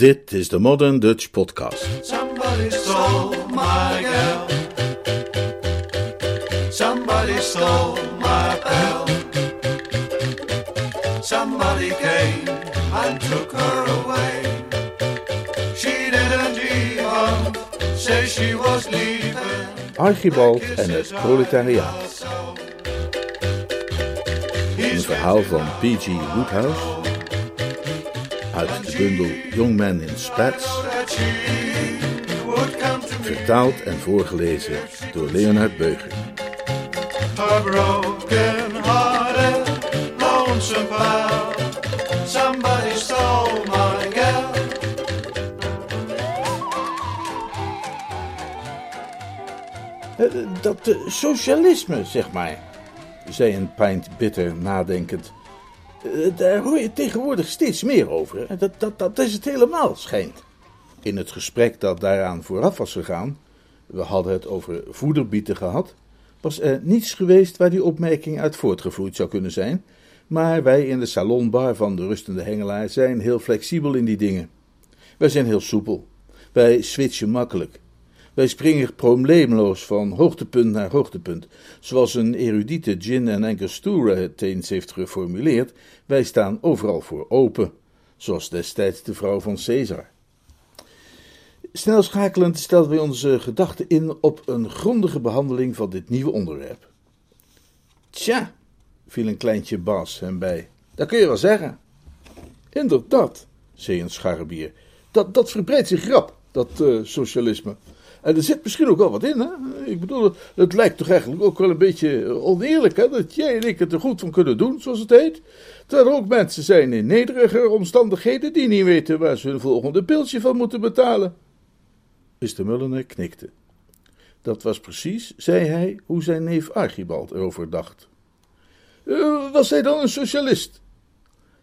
Dit is de Modern Dutch Podcast. Somebody stole my girl. Somebody stole my bell. Somebody came and took her away. She didn't even say she was leaving. Archibald en het proletariaat. Een verhaal van P.G. Woodhouse. Uit de bundel Young Men in Spats. Vertaald en voorgelezen door Leonard Beuger. Her broken hearted, lonesome pal. Somebody stole my girl. Eh, Dat eh, socialisme, zeg maar, zei een pint bitter nadenkend. Eh, Daar hoor je tegenwoordig steeds meer over. Dat, dat, dat is het helemaal, schijnt. In het gesprek dat daaraan vooraf was gegaan, we hadden het over voederbieten gehad, was er niets geweest waar die opmerking uit voortgevloeid zou kunnen zijn. Maar wij in de salonbar van de rustende hengelaar zijn heel flexibel in die dingen. Wij zijn heel soepel. Wij switchen makkelijk. Wij springen probleemloos van hoogtepunt naar hoogtepunt. Zoals een erudite Gin en Angostura het eens heeft geformuleerd, wij staan overal voor open. Zoals destijds de vrouw van Caesar. Snel schakelend stelden wij onze gedachten in op een grondige behandeling van dit nieuwe onderwerp. Tja, viel een kleintje Bas hem bij. Dat kun je wel zeggen. Inderdaad, zei een scharrebier. Dat, dat verbreidt zich rap, dat eh, socialisme. En er zit misschien ook wel wat in, hè? Ik bedoel, het, lijkt toch eigenlijk ook wel een beetje oneerlijk, hè? Dat jij en ik het er goed van kunnen doen, zoals het heet. Terwijl er ook mensen zijn in nederiger omstandigheden die niet weten waar ze hun volgende pilsje van moeten betalen. Mr. Mulliner knikte. Dat was precies, zei hij, hoe zijn neef Archibald erover dacht. Eh, was hij dan een socialist?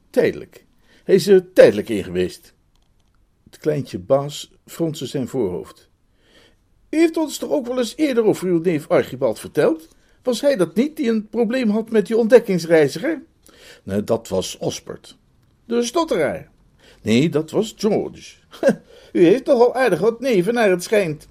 Tijdelijk. Hij is er tijdelijk in geweest. Het kleintje Bas fronste zijn voorhoofd. U heeft ons toch ook wel eens eerder over uw neef Archibald verteld? Was hij dat niet die een probleem had met die ontdekkingsreiziger? Nee, dat was Osbert. De stotteraar. Nee, dat was George. U heeft toch al aardig wat neven naar het schijnt.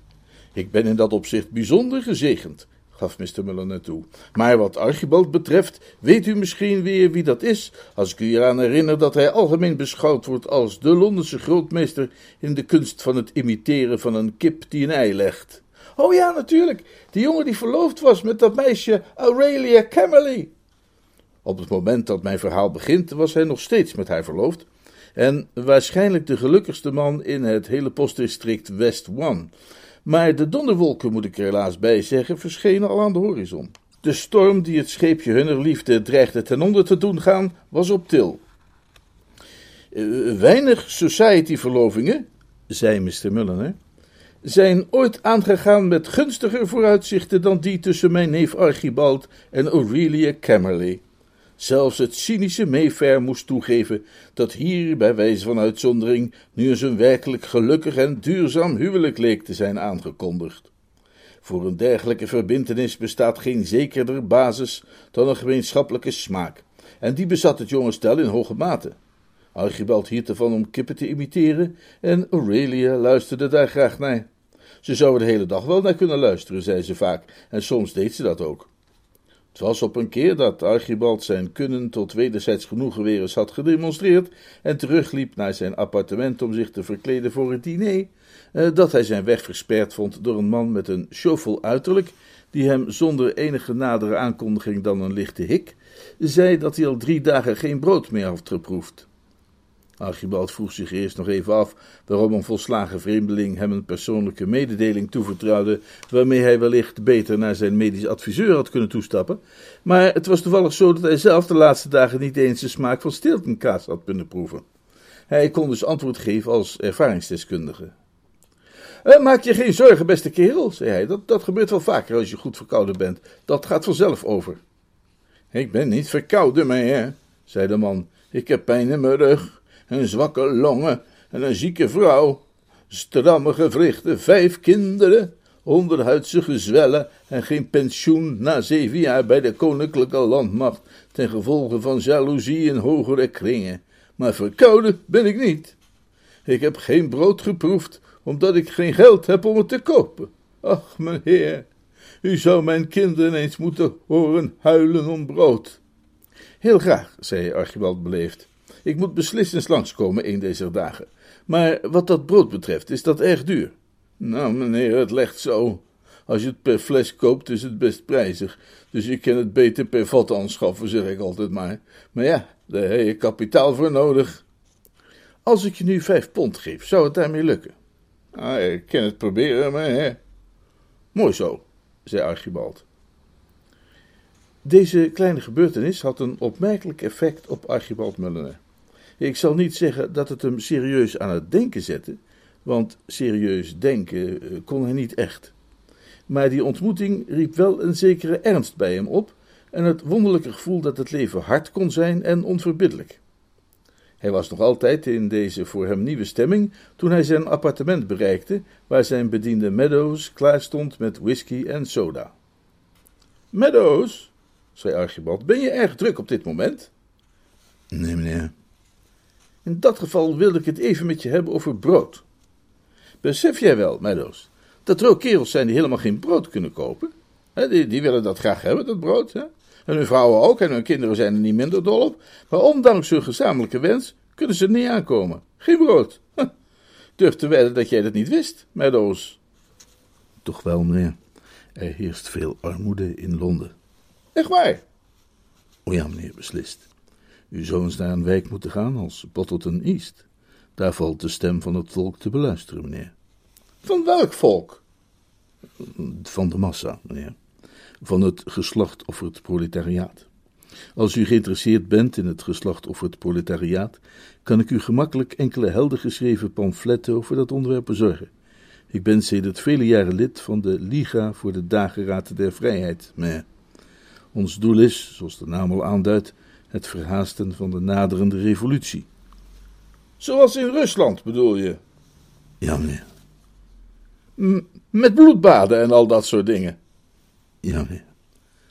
Ik ben in dat opzicht bijzonder gezegend, gaf Mr. Mulliner toe. Maar wat Archibald betreft, weet u misschien weer wie dat is, als ik u eraan herinner dat hij algemeen beschouwd wordt als de Londense grootmeester in de kunst van het imiteren van een kip die een ei legt. Oh ja, natuurlijk, die jongen die verloofd was met dat meisje Aurelia Camerley. Op het moment dat mijn verhaal begint, was hij nog steeds met haar verloofd. En waarschijnlijk de gelukkigste man in het hele postdistrict West One. Maar de donderwolken, moet ik er helaas bij zeggen, verschenen al aan de horizon. De storm die het scheepje hunner liefde dreigde ten onder te doen gaan, was op til. Eh, weinig society-verlovingen, zei Mr. Mulliner, zijn ooit aangegaan met gunstiger vooruitzichten dan die tussen mijn neef Archibald en Aurelia Camerley. Zelfs het cynische Mayfair moest toegeven dat hier, bij wijze van uitzondering, nu eens een werkelijk gelukkig en duurzaam huwelijk leek te zijn aangekondigd. Voor een dergelijke verbintenis bestaat geen zekerder basis dan een gemeenschappelijke smaak, en die bezat het jonge stel in hoge mate. Archibald hield ervan om kippen te imiteren, en Aurelia luisterde daar graag naar. Ze zou er de hele dag wel naar kunnen luisteren, zei ze vaak, en soms deed ze dat ook. Het was op een keer dat Archibald zijn kunnen tot wederzijds genoegen weer eens had gedemonstreerd en terugliep naar zijn appartement om zich te verkleden voor het diner, eh, dat hij zijn weg versperd vond door een man met een chauffeur uiterlijk, die hem zonder enige nadere aankondiging dan een lichte hik, zei dat hij al drie dagen geen brood meer had geproefd. Archibald vroeg zich eerst nog even af waarom een volslagen vreemdeling hem een persoonlijke mededeling toevertrouwde, waarmee hij wellicht beter naar zijn medisch adviseur had kunnen toestappen. Maar het was toevallig zo dat hij zelf de laatste dagen niet eens de smaak van stiltenkaas had kunnen proeven. Hij kon dus antwoord geven als ervaringsdeskundige. "Eh, maak je geen zorgen, beste kerel, zei hij. Dat, dat gebeurt wel vaker als je goed verkouden bent. Dat gaat vanzelf over. Ik ben niet verkouden, meneer, zei de man. Ik heb pijn in mijn rug, en zwakke longen en een zieke vrouw, stramme gewrichten, vijf kinderen, onderhuidse gezwellen en geen pensioen na zeven jaar bij de koninklijke landmacht ten gevolge van jaloezie in hogere kringen. Maar verkouden ben ik niet. Ik heb geen brood geproefd, omdat ik geen geld heb om het te kopen. Ach, meneer, u zou mijn kinderen eens moeten horen huilen om brood. Heel graag, zei Archibald beleefd. Ik moet beslist eens langskomen een deze dagen. Maar wat dat brood betreft, is dat erg duur. Nou, meneer, het legt zo. Als je het per fles koopt, is het best prijzig. Dus je kan het beter per vat aanschaffen, zeg ik altijd maar. Maar ja, daar heb je kapitaal voor nodig. Als ik je nu vijf pond geef, zou het daarmee lukken? Ah, ik kan het proberen, maar hè. Mooi zo, zei Archibald. Deze kleine gebeurtenis had een opmerkelijk effect op Archibald Mulliner. Ik zal niet zeggen dat het hem serieus aan het denken zette, want serieus denken eh, kon hij niet echt. Maar die ontmoeting riep wel een zekere ernst bij hem op en het wonderlijke gevoel dat het leven hard kon zijn en onverbiddelijk. Hij was nog altijd in deze voor hem nieuwe stemming toen hij zijn appartement bereikte, waar zijn bediende Meadows klaar stond met whisky en soda. Meadows, zei Archibald, ben je erg druk op dit moment? Nee, meneer. In dat geval wilde ik het even met je hebben over brood. Besef jij wel, Meadows, dat er ook kerels zijn die helemaal geen brood kunnen kopen? die, die willen dat graag hebben, dat brood. En hun vrouwen ook, en hun kinderen zijn er niet minder dol op. Maar ondanks hun gezamenlijke wens kunnen ze er niet aankomen. Geen brood. Durf te wedden dat jij dat niet wist, Meadows. Toch wel, meneer. Er heerst veel armoede in Londen. Echt waar? O ja, meneer, beslist. Uw zoons naar een wijk moeten gaan als Bottleton East. Daar valt de stem van het volk te beluisteren, meneer. Van welk volk? Van de massa, meneer. Van het geslacht of het proletariaat. Als u geïnteresseerd bent in het geslacht of het proletariaat, kan ik u gemakkelijk enkele helder geschreven pamfletten over dat onderwerp bezorgen. Ik ben sedert vele jaren lid van de Liga voor de Dageraad der Vrijheid, meneer. Ons doel is, zoals de naam al aanduidt, het verhaasten van de naderende revolutie. Zoals in Rusland, bedoel je? Ja, meneer. M met bloedbaden en al dat soort dingen? Ja, meneer.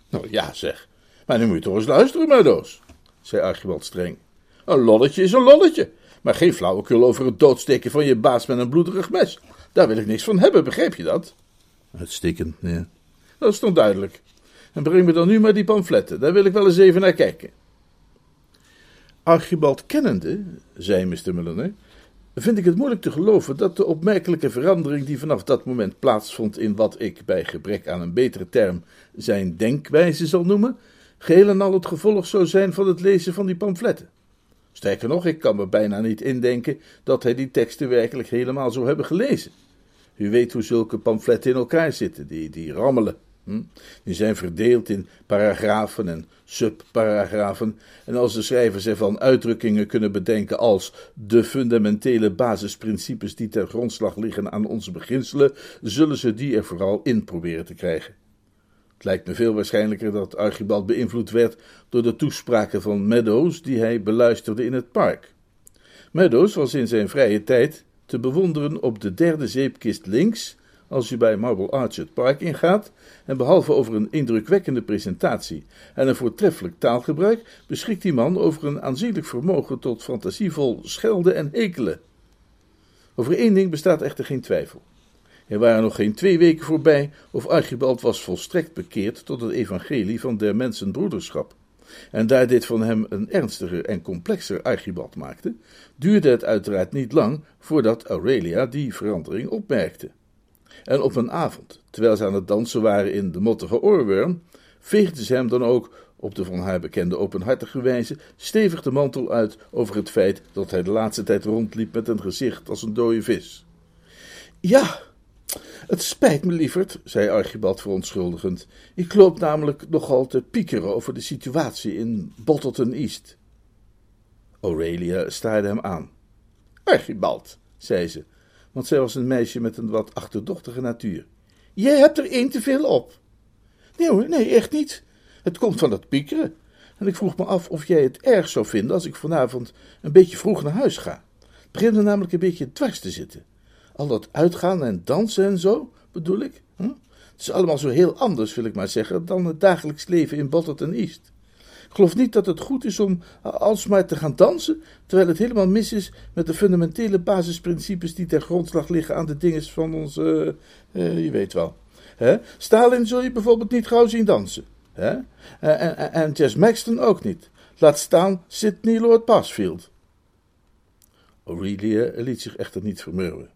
Nou ja, zeg. Maar nu moet je toch eens luisteren, Meadows, zei Archibald streng. Een lolletje is een lolletje, maar geen flauwekul over het doodsteken van je baas met een bloederig mes. Daar wil ik niks van hebben, begrijp je dat? Uitstekend, meneer. Dat is toch duidelijk. En breng me dan nu maar die pamfletten, daar wil ik wel eens even naar kijken. Archibald kennende, zei Mr. Mulliner, vind ik het moeilijk te geloven dat de opmerkelijke verandering die vanaf dat moment plaatsvond in wat ik bij gebrek aan een betere term zijn denkwijze zal noemen, geheel en al het gevolg zou zijn van het lezen van die pamfletten. Sterker nog, ik kan me bijna niet indenken dat hij die teksten werkelijk helemaal zou hebben gelezen. U weet hoe zulke pamfletten in elkaar zitten, die, die rammelen. Hm? Die zijn verdeeld in paragrafen en subparagrafen. En als de schrijvers ervan uitdrukkingen kunnen bedenken als de fundamentele basisprincipes die ter grondslag liggen aan onze beginselen, zullen ze die er vooral in proberen te krijgen. Het lijkt me veel waarschijnlijker dat Archibald beïnvloed werd door de toespraken van Meadows die hij beluisterde in het park. Meadows was in zijn vrije tijd te bewonderen op de derde zeepkist links als u bij Marble Arch park ingaat, en behalve over een indrukwekkende presentatie en een voortreffelijk taalgebruik, beschikt die man over een aanzienlijk vermogen tot fantasievol schelden en hekelen. Over één ding bestaat echter geen twijfel. Er waren nog geen twee weken voorbij of Archibald was volstrekt bekeerd tot het evangelie van der mensen broederschap. En daar dit van hem een ernstiger en complexer Archibald maakte, duurde het uiteraard niet lang voordat Aurelia die verandering opmerkte. En op een avond, terwijl ze aan het dansen waren in de mottige oorworm, veegde ze hem dan ook, op de van haar bekende openhartige wijze, stevig de mantel uit over het feit dat hij de laatste tijd rondliep met een gezicht als een dode vis. Ja, het spijt me, lieverd, zei Archibald verontschuldigend. Ik loop namelijk nogal te piekeren over de situatie in Bottleton East. Aurelia staarde hem aan. Archibald, zei ze, want zij was een meisje met een wat achterdochtige natuur. Jij hebt er één te veel op. Nee hoor, nee, echt niet. Het komt van dat piekeren. En ik vroeg me af of jij het erg zou vinden als ik vanavond een beetje vroeg naar huis ga. Het begint er namelijk een beetje dwars te zitten. Al dat uitgaan en dansen en zo, bedoel ik. Hm? Het is allemaal zo heel anders, wil ik maar zeggen, dan het dagelijks leven in Botterton East. Geloof niet dat het goed is om alsmaar te gaan dansen, terwijl het helemaal mis is met de fundamentele basisprincipes die ter grondslag liggen aan de dingen van ons, eh, eh, je weet wel. Stalin zul je bijvoorbeeld niet gauw zien dansen. Hè? En, en, en Jess Maxton ook niet. Laat staan Sidney Lord Pasfield. Aurelia liet zich echter niet vermurwen.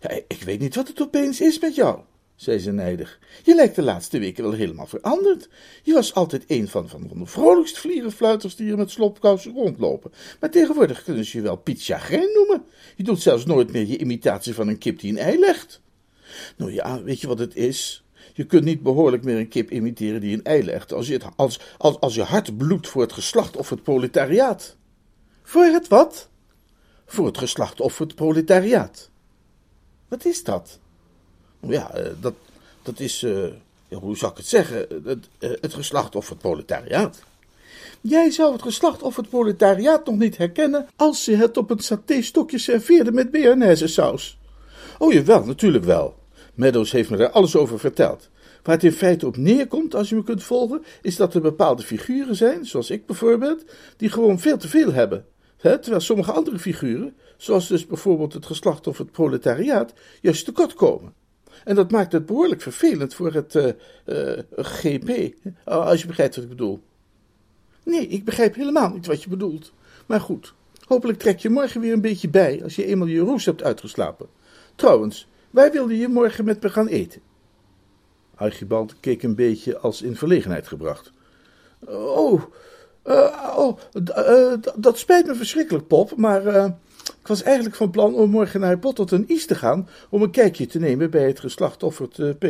Ja, ik weet niet wat het opeens is met jou, zei ze nijdig. Je lijkt de laatste weken wel helemaal veranderd. Je was altijd een van, van, de vrolijkst vlierenfluiters die er met slopkousen rondlopen. Maar tegenwoordig kunnen ze je wel Piet Chagrijn noemen. Je doet zelfs nooit meer je imitatie van een kip die een ei legt. Nou ja, weet je wat het is? Je kunt niet behoorlijk meer een kip imiteren die een ei legt, als je, het, als, als, als je hart bloedt voor het geslacht of het proletariaat. Voor het wat? Voor het geslacht of het proletariaat. Wat is dat? Ja, eh, dat, dat is, ja, hoe zou ik het zeggen, het, uh, het geslacht of het proletariaat. Jij zou het geslacht of het proletariaat nog niet herkennen als je het op een satéstokje serveerde met bearnaise saus. Oh jawel, natuurlijk wel. Meadows heeft me daar alles over verteld. Waar het in feite op neerkomt, als je me kunt volgen, is dat er bepaalde figuren zijn, zoals ik bijvoorbeeld, die gewoon veel te veel hebben. He, terwijl sommige andere figuren, zoals dus bijvoorbeeld het geslacht of het proletariaat, juist tekort komen. En dat maakt het behoorlijk vervelend voor het uh, uh, GP, als je begrijpt wat ik bedoel. Nee, ik begrijp helemaal niet wat je bedoelt. Maar goed, hopelijk trek je morgen weer een beetje bij als je eenmaal je roes hebt uitgeslapen. Trouwens, waar wilde je morgen met me gaan eten? Archibald keek een beetje als in verlegenheid gebracht. Oh, uh, oh dat spijt me verschrikkelijk, Pop, maar ik was eigenlijk van plan om morgen naar Bottleton East te gaan om een kijkje te nemen bij het geslachtofferd P.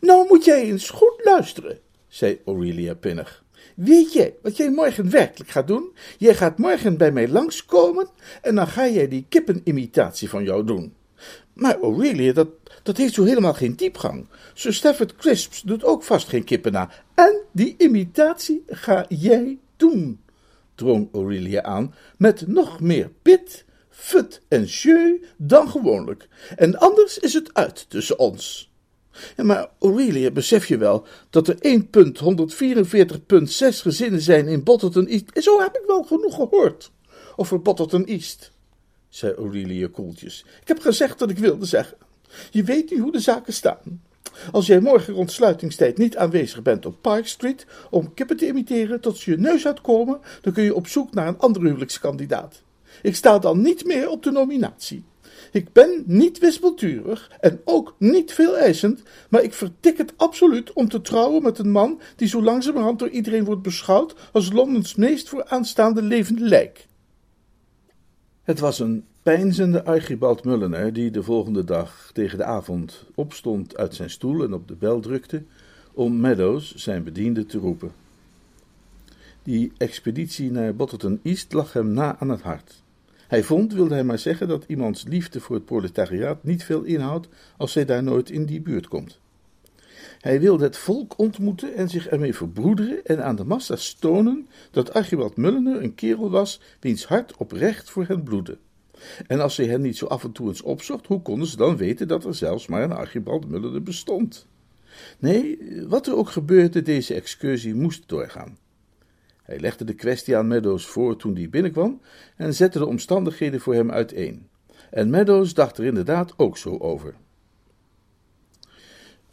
Nou moet jij eens goed luisteren, zei Aurelia pinnig. Weet jij wat jij morgen werkelijk gaat doen? Jij gaat morgen bij mij langskomen en dan ga jij die kippenimitatie van jou doen. Maar Aurelia, dat, dat heeft zo helemaal geen diepgang. Sir Stafford Crisps doet ook vast geen kippen na. En die imitatie ga jij doen, drong Aurelia aan, met nog meer pit, fut en jeu dan gewoonlijk. En anders is het uit tussen ons. Ja, maar Aurelia, besef je wel dat er 1.144.6 gezinnen zijn in Bottleton East? En zo heb ik wel genoeg gehoord over Bottleton East, zei Aurelia koeltjes. Ik heb gezegd wat ik wilde zeggen. Je weet nu hoe de zaken staan. Als jij morgen rond sluitingstijd niet aanwezig bent op Park Street om kippen te imiteren tot ze je neus uitkomen, dan kun je op zoek naar een andere huwelijkskandidaat. Ik sta dan niet meer op de nominatie. Ik ben niet wispelturig en ook niet veel eisend, maar ik vertik het absoluut om te trouwen met een man die zo langzamerhand door iedereen wordt beschouwd als Londens meest vooraanstaande levende lijk. Het was een peinzende Archibald Mulliner die de volgende dag tegen de avond opstond uit zijn stoel en op de bel drukte om Meadows, zijn bediende, te roepen. Die expeditie naar Bottleton East lag hem na aan het hart. Hij vond, wilde hij maar zeggen, dat iemands liefde voor het proletariaat niet veel inhoudt als hij daar nooit in die buurt komt. Hij wilde het volk ontmoeten en zich ermee verbroederen en aan de massa's tonen dat Archibald Mulliner een kerel was wiens hart oprecht voor hen bloedde. En als hij hen niet zo af en toe eens opzocht, hoe konden ze dan weten dat er zelfs maar een Archibald Mulliner bestond? Nee, wat er ook gebeurde, deze excursie moest doorgaan. Hij legde de kwestie aan Meadows voor toen die binnenkwam en zette de omstandigheden voor hem uiteen. En Meadows dacht er inderdaad ook zo over.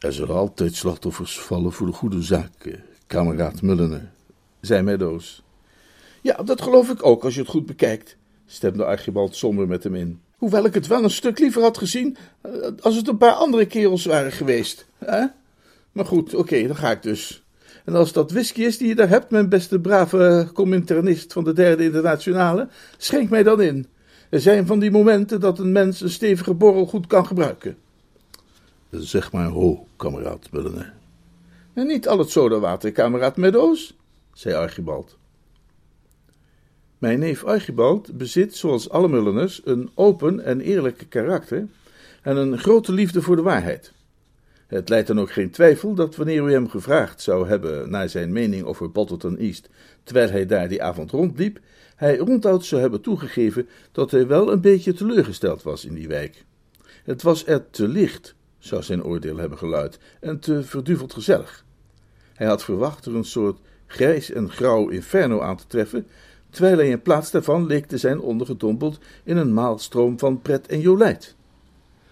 Er zullen altijd slachtoffers vallen voor de goede zaak, kameraad Mulliner, zei Meadows. Ja, dat geloof ik ook, als je het goed bekijkt, stemde Archibald somber met hem in. Hoewel ik het wel een stuk liever had gezien als het een paar andere kerels waren geweest. Hè? Maar goed, oké, dan ga ik dus. En als dat whisky is die je daar hebt, mijn beste brave cominternist van de derde internationale, schenk mij dan in. Er zijn van die momenten dat een mens een stevige borrel goed kan gebruiken. Zeg maar ho, kameraad Mulliner. En niet al het sodawater, kameraad Meadows, zei Archibald. Mijn neef Archibald bezit, zoals alle Mulliners, een open en eerlijk karakter en een grote liefde voor de waarheid. Het leidt dan ook geen twijfel dat wanneer u hem gevraagd zou hebben naar zijn mening over Bottleton East, terwijl hij daar die avond rondliep, hij ronduit zou hebben toegegeven dat hij wel een beetje teleurgesteld was in die wijk. Het was er te licht, zou zijn oordeel hebben geluid, en te verduveld gezellig. Hij had verwacht er een soort grijs en grauw inferno aan te treffen, terwijl hij in plaats daarvan leek te zijn ondergedompeld in een maalstroom van pret en jolijt.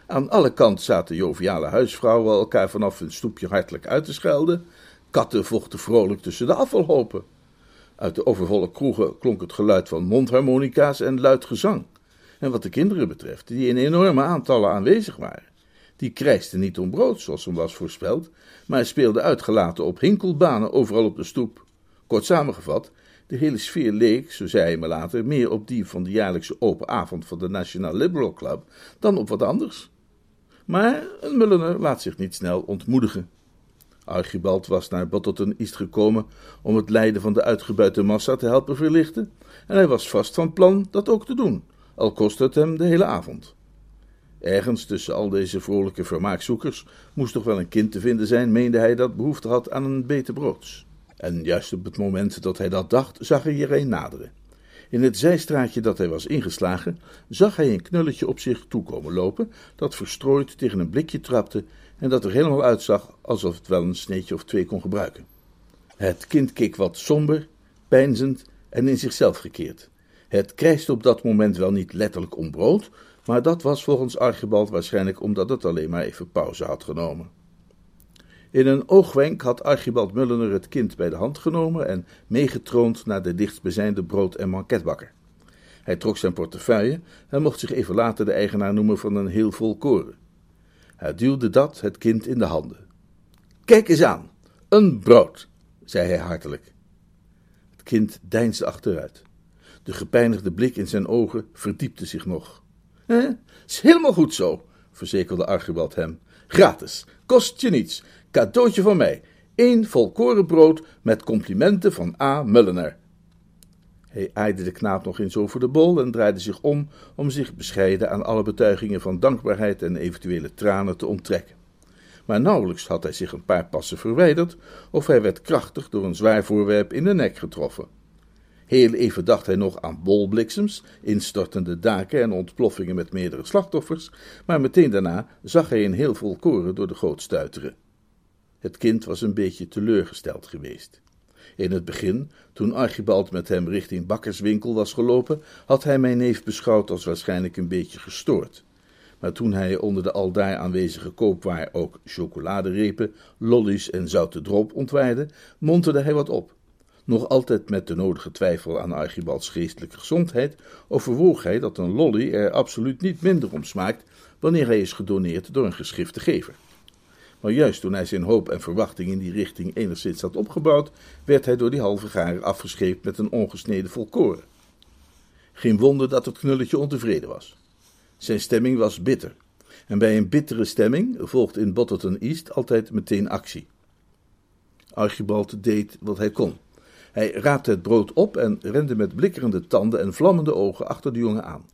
Aan alle kanten zaten joviale huisvrouwen elkaar vanaf hun stoepje hartelijk uit te schelden. Katten vochten vrolijk tussen de afvalhopen. Uit de overvolle kroegen klonk het geluid van mondharmonica's en luid gezang. En wat de kinderen betreft, die in enorme aantallen aanwezig waren, die krijsten niet om brood, zoals hem was voorspeld, maar speelden uitgelaten op hinkelbanen overal op de stoep. Kort samengevat, de hele sfeer leek, zo zei hij me later, meer op die van de jaarlijkse open avond van de National Liberal Club dan op wat anders. Maar een Mulliner laat zich niet snel ontmoedigen. Archibald was naar Bottleton East gekomen om het lijden van de uitgebuite massa te helpen verlichten, en hij was vast van plan dat ook te doen, al kostte het hem de hele avond. Ergens tussen al deze vrolijke vermaakzoekers moest toch wel een kind te vinden zijn, meende hij dat behoefte had aan een bete broods. En juist op het moment dat hij dat dacht, zag hij er een naderen. In het zijstraatje dat hij was ingeslagen, zag hij een knulletje op zich toekomen lopen, dat verstrooid tegen een blikje trapte en dat er helemaal uitzag alsof het wel een sneetje of twee kon gebruiken. Het kind keek wat somber, peinzend en in zichzelf gekeerd. Het krijste op dat moment wel niet letterlijk om brood, maar dat was volgens Archibald waarschijnlijk omdat het alleen maar even pauze had genomen. In een oogwenk had Archibald Mulliner het kind bij de hand genomen en meegetroond naar de dichtstbijzijnde brood- en banketbakker. Hij trok zijn portefeuille en mocht zich even later de eigenaar noemen van een heel vol koren. Hij duwde dat het kind in de handen. Kijk eens aan, een brood, zei hij hartelijk. Het kind deinsde achteruit. De gepijnigde blik in zijn ogen verdiepte zich nog. Eh, is helemaal goed zo, verzekerde Archibald hem. Gratis, kost je niets, cadeautje van mij. Eén volkoren brood met complimenten van A. Mulliner. Hij aaide de knaap nog eens over de bol en draaide zich om om zich bescheiden aan alle betuigingen van dankbaarheid en eventuele tranen te onttrekken. Maar nauwelijks had hij zich een paar passen verwijderd, of hij werd krachtig door een zwaar voorwerp in de nek getroffen. Heel even dacht hij nog aan bolbliksems, instortende daken en ontploffingen met meerdere slachtoffers, maar meteen daarna zag hij een heel volkoren door de goot stuiteren. Het kind was een beetje teleurgesteld geweest. In het begin, toen Archibald met hem richting bakkerswinkel was gelopen, had hij mijn neef beschouwd als waarschijnlijk een beetje gestoord. Maar toen hij onder de aldaar aanwezige koopwaar ook chocoladerepen, lollies en zoute drop ontwaarde, monterde hij wat op. Nog altijd met de nodige twijfel aan Archibalds geestelijke gezondheid, overwoog hij dat een lolly er absoluut niet minder om smaakt wanneer hij is gedoneerd door een geschifte gever. Maar juist toen hij zijn hoop en verwachting in die richting enigszins had opgebouwd, werd hij door die halve garen afgescheept met een ongesneden volkoren. Geen wonder dat het knulletje ontevreden was. Zijn stemming was bitter. En bij een bittere stemming volgt in Botterton East altijd meteen actie. Archibald deed wat hij kon. Hij raapte het brood op en rende met blikkerende tanden en vlammende ogen achter de jongen aan.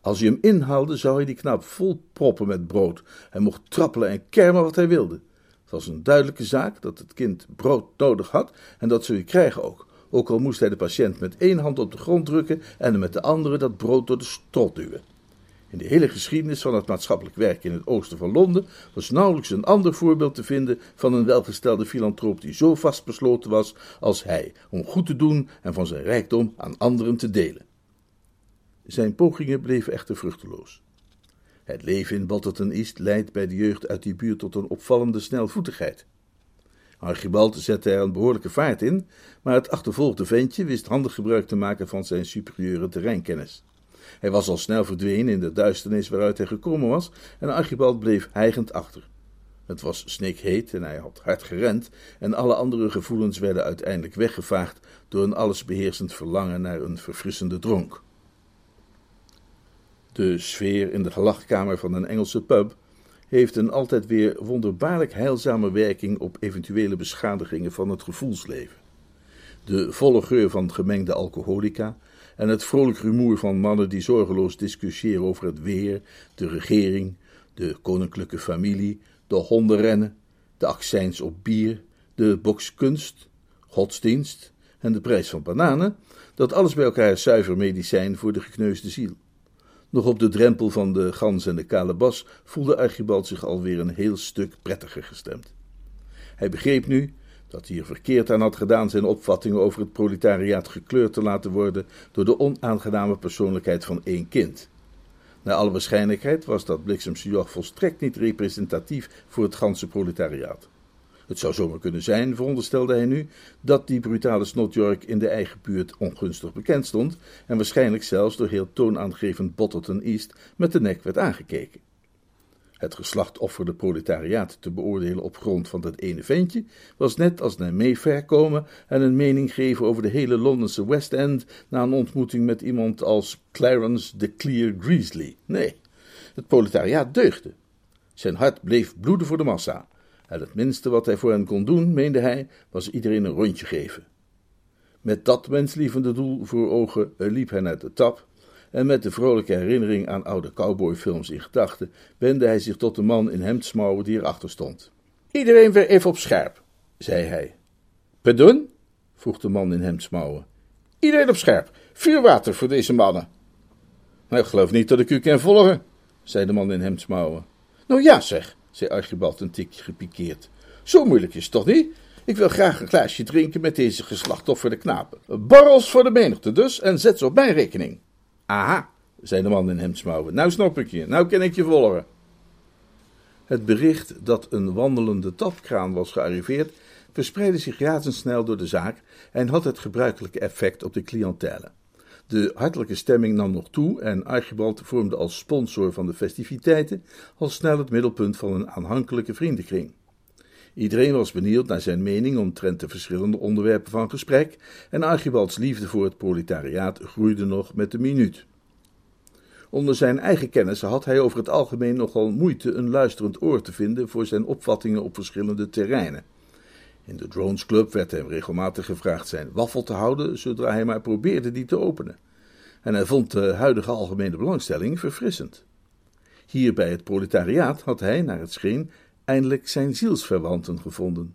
Als hij hem inhaalde, zou hij die knap vol proppen met brood. Hij mocht trappelen en kermen wat hij wilde. Het was een duidelijke zaak dat het kind brood nodig had en dat zou hij krijgen ook. Ook al moest hij de patiënt met één hand op de grond drukken en met de andere dat brood door de strot duwen. In de hele geschiedenis van het maatschappelijk werk in het oosten van Londen was nauwelijks een ander voorbeeld te vinden van een welgestelde filantroop die zo vastbesloten was als hij om goed te doen en van zijn rijkdom aan anderen te delen. Zijn pogingen bleven echter vruchteloos. Het leven in Botterton East leidt bij de jeugd uit die buurt tot een opvallende snelvoetigheid. Archibald zette er een behoorlijke vaart in, maar het achtervolgde ventje wist handig gebruik te maken van zijn superieure terreinkennis. Hij was al snel verdwenen in de duisternis waaruit hij gekomen was, en Archibald bleef hijgend achter. Het was snikheet en hij had hard gerend, en alle andere gevoelens werden uiteindelijk weggevaagd door een allesbeheersend verlangen naar een verfrissende dronk. De sfeer in de gelachkamer van een Engelse pub heeft een altijd weer wonderbaarlijk heilzame werking op eventuele beschadigingen van het gevoelsleven. De volle geur van gemengde alcoholica en het vrolijk rumoer van mannen die zorgeloos discussiëren over het weer, de regering, de koninklijke familie, de hondenrennen, de accijns op bier, de bokskunst, godsdienst en de prijs van bananen, dat alles bij elkaar zuiver medicijn voor de gekneusde ziel. Nog op de drempel van de gans en de kalebas voelde Archibald zich alweer een heel stuk prettiger gestemd. Hij begreep nu Dat hij er verkeerd aan had gedaan zijn opvattingen over het proletariaat gekleurd te laten worden door de onaangename persoonlijkheid van één kind. Naar alle waarschijnlijkheid was dat bliksemse joch volstrekt niet representatief voor het ganse proletariaat. Het zou zomaar kunnen zijn, veronderstelde hij nu, dat die brutale snotjork in de eigen buurt ongunstig bekend stond en waarschijnlijk zelfs door heel toonaangevend Botterton East met de nek werd aangekeken. Het geslachtoffer proletariaat te beoordelen op grond van dat ene ventje was net als naar Mayfair komen en een mening geven over de hele Londense West End na een ontmoeting met iemand als Clarence de Clear Greasley. Nee, het proletariaat deugde. Zijn hart bleef bloeden voor de massa. En het minste wat hij voor hen kon doen, meende hij, was iedereen een rondje geven. Met dat menslievende doel voor ogen liep hij naar de tap en met de vrolijke herinnering aan oude cowboyfilms in gedachten wendde hij zich tot de man in hemdsmouwen die erachter stond. Iedereen weer even op scherp, zei hij. Pardon? vroeg de man in hemdsmouwen. Iedereen op scherp. Vuurwater voor deze mannen. Nou, ik geloof niet dat ik u kan volgen, zei de man in hemdsmouwen. Nou ja, zeg, zei Archibald een tikje gepikeerd. Zo moeilijk is het toch niet? Ik wil graag een glaasje drinken met deze geslachtofferde knapen. Borrels voor de menigte dus, en zet ze op mijn rekening. Aha, zei de man in hemdsmouwen. Nou snap ik je, nou ken ik je volgen. Het bericht dat een wandelende tapkraan was gearriveerd, verspreidde zich razendsnel door de zaak en had het gebruikelijke effect op de cliëntele. De hartelijke stemming nam nog toe en Archibald vormde als sponsor van de festiviteiten al snel het middelpunt van een aanhankelijke vriendenkring. Iedereen was benieuwd naar zijn mening omtrent de verschillende onderwerpen van gesprek en Archibalds liefde voor het proletariaat groeide nog met de minuut. Onder zijn eigen kennis had hij over het algemeen nogal moeite een luisterend oor te vinden voor zijn opvattingen op verschillende terreinen. In de Drones Club werd hem regelmatig gevraagd zijn waffel te houden, zodra hij maar probeerde die te openen. En hij vond de huidige algemene belangstelling verfrissend. Hier bij het proletariaat had hij, naar het scheen, eindelijk zijn zielsverwanten gevonden.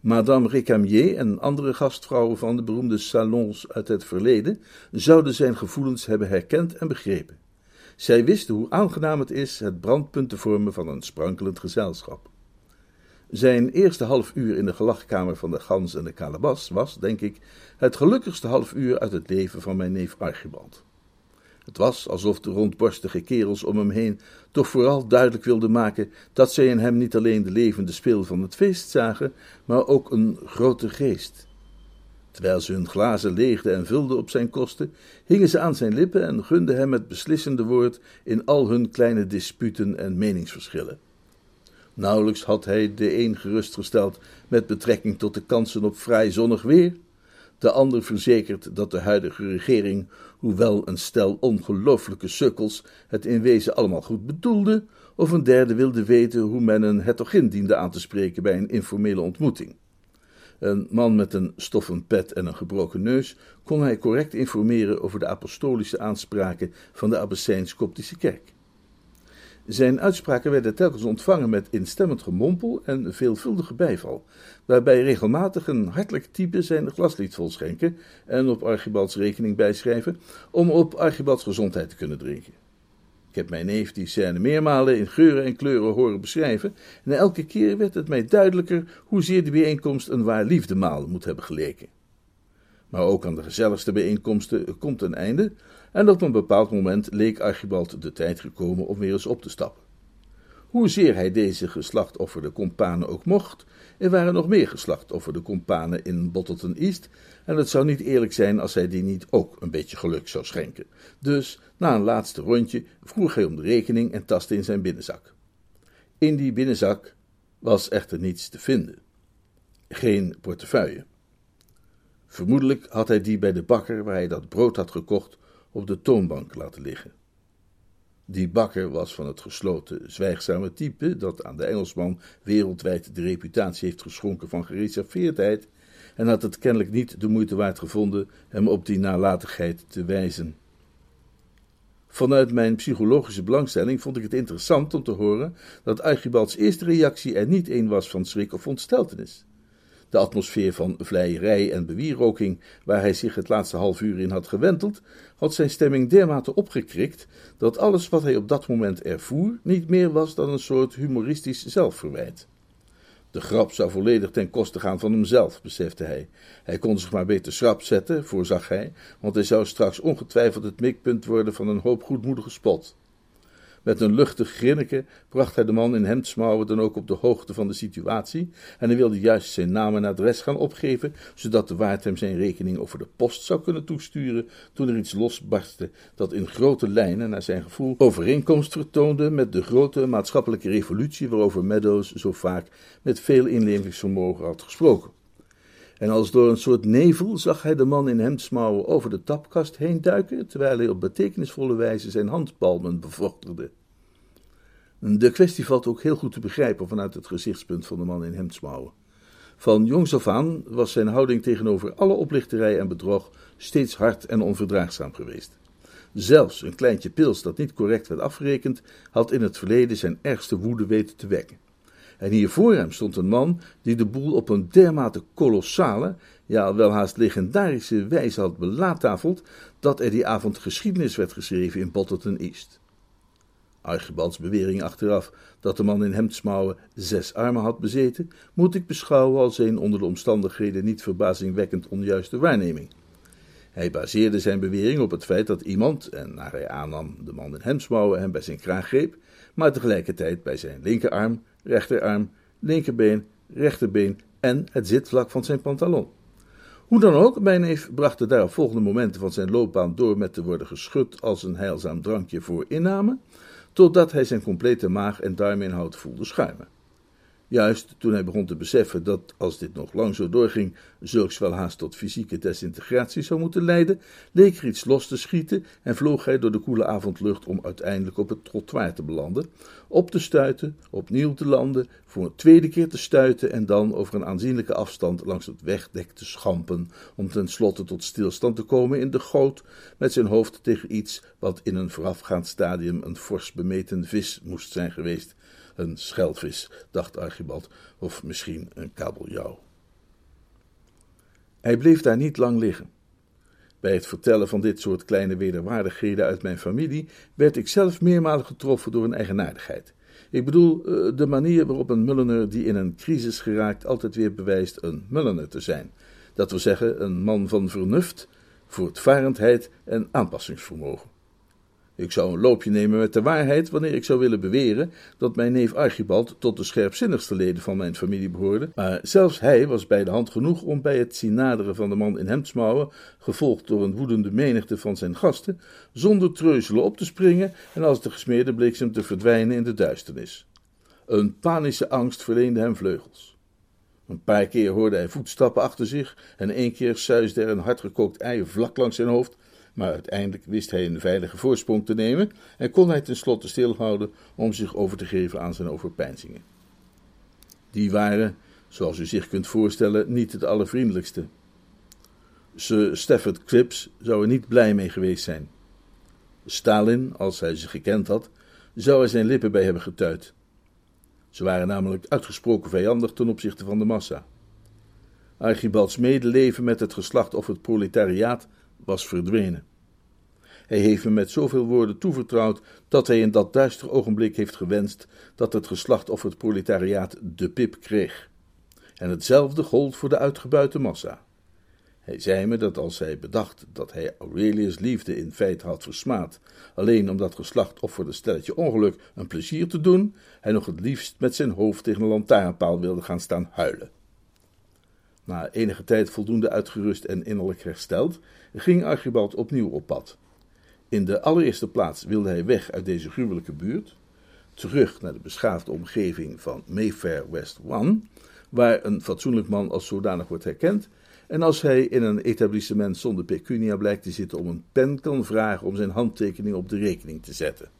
Madame Recamier en andere gastvrouwen van de beroemde salons uit het verleden zouden zijn gevoelens hebben herkend en begrepen. Zij wisten hoe aangenaam het is het brandpunt te vormen van een sprankelend gezelschap. Zijn eerste half uur in de gelachkamer van de Gans en de Kalabas was, denk ik, het gelukkigste half uur uit het leven van mijn neef Archibald. Het was alsof de rondborstige kerels om hem heen toch vooral duidelijk wilden maken dat zij in hem niet alleen de levende speel van het feest zagen, maar ook een grote geest. Terwijl ze hun glazen leegden en vulden op zijn kosten, hingen ze aan zijn lippen en gunden hem het beslissende woord in al hun kleine disputen en meningsverschillen. Nauwelijks had hij de een gerustgesteld met betrekking tot de kansen op vrij zonnig weer, de ander verzekerd dat de huidige regering, hoewel een stel ongelooflijke sukkels, het in wezen allemaal goed bedoelde, of een derde wilde weten hoe men een hertogin diende aan te spreken bij een informele ontmoeting. Een man met een stoffen pet en een gebroken neus kon hij correct informeren over de apostolische aanspraken van de Abyssijns-Koptische kerk. Zijn uitspraken werden telkens ontvangen met instemmend gemompel en veelvuldige bijval, waarbij regelmatig een hartelijk type zijn glas liet volschenken en op Archibalds rekening bijschrijven, om op Archibalds gezondheid te kunnen drinken. Ik heb mijn neef die scène meermalen in geuren en kleuren horen beschrijven, en elke keer werd het mij duidelijker hoezeer de bijeenkomst een waar liefdemaal moet hebben geleken. Maar ook aan de gezelligste bijeenkomsten komt een einde, en op een bepaald moment leek Archibald de tijd gekomen om weer eens op te stappen. Hoezeer hij deze geslachtofferde companen ook mocht, er waren nog meer geslachtofferde companen in Bottleton East, en het zou niet eerlijk zijn als hij die niet ook een beetje geluk zou schenken. Dus, na een laatste rondje, vroeg hij om de rekening en tastte in zijn binnenzak. In die binnenzak was echter niets te vinden. Geen portefeuille. Vermoedelijk had hij die bij de bakker waar hij dat brood had gekocht op de toonbank laten liggen. Die bakker was van het gesloten, zwijgzame type dat aan de Engelsman wereldwijd de reputatie heeft geschonken van gereserveerdheid en had het kennelijk niet de moeite waard gevonden hem op die nalatigheid te wijzen. Vanuit mijn psychologische belangstelling vond ik het interessant om te horen dat Archibalds eerste reactie er niet een was van schrik of ontsteltenis. De atmosfeer van vleierij en bewieroking, waar hij zich het laatste half uur in had gewenteld, had zijn stemming dermate opgekrikt dat alles wat hij op dat moment ervoer niet meer was dan een soort humoristisch zelfverwijt. De grap zou volledig ten koste gaan van hemzelf, besefte hij. Hij kon zich maar beter schrap zetten, voorzag hij, want hij zou straks ongetwijfeld het mikpunt worden van een hoop goedmoedige spot. Met een luchtig grinniken bracht hij de man in hemdsmouwen dan ook op de hoogte van de situatie en hij wilde juist zijn naam en adres gaan opgeven, zodat de waard hem zijn rekening over de post zou kunnen toesturen, toen er iets losbarstte dat in grote lijnen, naar zijn gevoel, overeenkomst vertoonde met de grote maatschappelijke revolutie waarover Meadows zo vaak met veel inlevingsvermogen had gesproken. En als door een soort nevel zag hij de man in hemdsmouwen over de tapkast heen duiken, terwijl hij op betekenisvolle wijze zijn handpalmen bevochtigde. De kwestie valt ook heel goed te begrijpen vanuit het gezichtspunt van de man in hemdsmouwen. Van jongs af aan was zijn houding tegenover alle oplichterij en bedrog steeds hard en onverdraagzaam geweest. Zelfs een kleintje pils dat niet correct werd afgerekend, had in het verleden zijn ergste woede weten te wekken. En hier voor hem stond een man die de boel op een dermate kolossale, ja wel haast legendarische wijze had belaattafeld, dat er die avond geschiedenis werd geschreven in Bottleton East. Archibalds bewering achteraf dat de man in hemdsmouwen zes armen had bezeten, moet ik beschouwen als een onder de omstandigheden niet verbazingwekkend onjuiste waarneming. Hij baseerde zijn bewering op het feit dat iemand, en naar hij aannam de man in hemdsmouwen hem bij zijn kraag greep, maar tegelijkertijd bij zijn linkerarm, rechterarm, linkerbeen, rechterbeen en het zitvlak van zijn pantalon. Hoe dan ook, mijn neef bracht de daarop volgende momenten van zijn loopbaan door met te worden geschud als een heilzaam drankje voor inname, totdat hij zijn complete maag- en darminhoud voelde schuimen. Juist toen hij begon te beseffen dat, als dit nog lang zo doorging, zulks wel haast tot fysieke desintegratie zou moeten leiden, leek er iets los te schieten en vloog hij door de koele avondlucht om uiteindelijk op het trottoir te belanden, op te stuiten, opnieuw te landen, voor een tweede keer te stuiten en dan over een aanzienlijke afstand langs het wegdek te schampen, om tenslotte tot stilstand te komen in de goot, met zijn hoofd tegen iets wat in een voorafgaand stadium een fors bemeten vis moest zijn geweest een schelvis, dacht Archibald, of misschien een kabeljauw. Hij bleef daar niet lang liggen. Bij het vertellen van dit soort kleine wederwaardigheden uit mijn familie werd ik zelf meermalen getroffen door een eigenaardigheid. Ik bedoel, eh, de manier waarop een Mulliner die in een crisis geraakt altijd weer bewijst een Mulliner te zijn. Dat wil zeggen, een man van vernuft, voortvarendheid en aanpassingsvermogen. Ik zou een loopje nemen met de waarheid wanneer ik zou willen beweren dat mijn neef Archibald tot de scherpzinnigste leden van mijn familie behoorde, maar zelfs hij was bij de hand genoeg om bij het zien naderen van de man in hemdsmouwen, gevolgd door een woedende menigte van zijn gasten, zonder treuzelen op te springen en als de gesmeerde bliksem te verdwijnen in de duisternis. Een panische angst verleende hem vleugels. Een paar keer hoorde hij voetstappen achter zich en één keer suisde er een hardgekookt ei vlak langs zijn hoofd maar uiteindelijk wist hij een veilige voorsprong te nemen en kon hij tenslotte stilhouden om zich over te geven aan zijn overpeinzingen. Die waren, zoals u zich kunt voorstellen, niet het allervriendelijkste. Sir Stafford Cripps zou er niet blij mee geweest zijn. Stalin, als hij ze gekend had, zou er zijn lippen bij hebben getuid. Ze waren namelijk uitgesproken vijandig ten opzichte van de massa. Archibalds medeleven met het geslacht of het proletariaat was verdwenen. Hij heeft me met zoveel woorden toevertrouwd dat hij in dat duister ogenblik heeft gewenst dat het geslacht of het proletariaat de pip kreeg. En hetzelfde gold voor de uitgebuite massa. Hij zei me dat als hij bedacht dat hij Aurelius' liefde in feite had versmaad, alleen om dat geslacht of voor de stelletje ongeluk een plezier te doen, hij nog het liefst met zijn hoofd tegen een lantaarnpaal wilde gaan staan huilen. Na enige tijd voldoende uitgerust en innerlijk hersteld, ging Archibald opnieuw op pad. In de allereerste plaats wilde hij weg uit deze gruwelijke buurt, terug naar de beschaafde omgeving van Mayfair West One, waar een fatsoenlijk man als zodanig wordt herkend, en als hij in een etablissement zonder pecunia blijkt te zitten om een pen kan vragen om zijn handtekening op de rekening te zetten.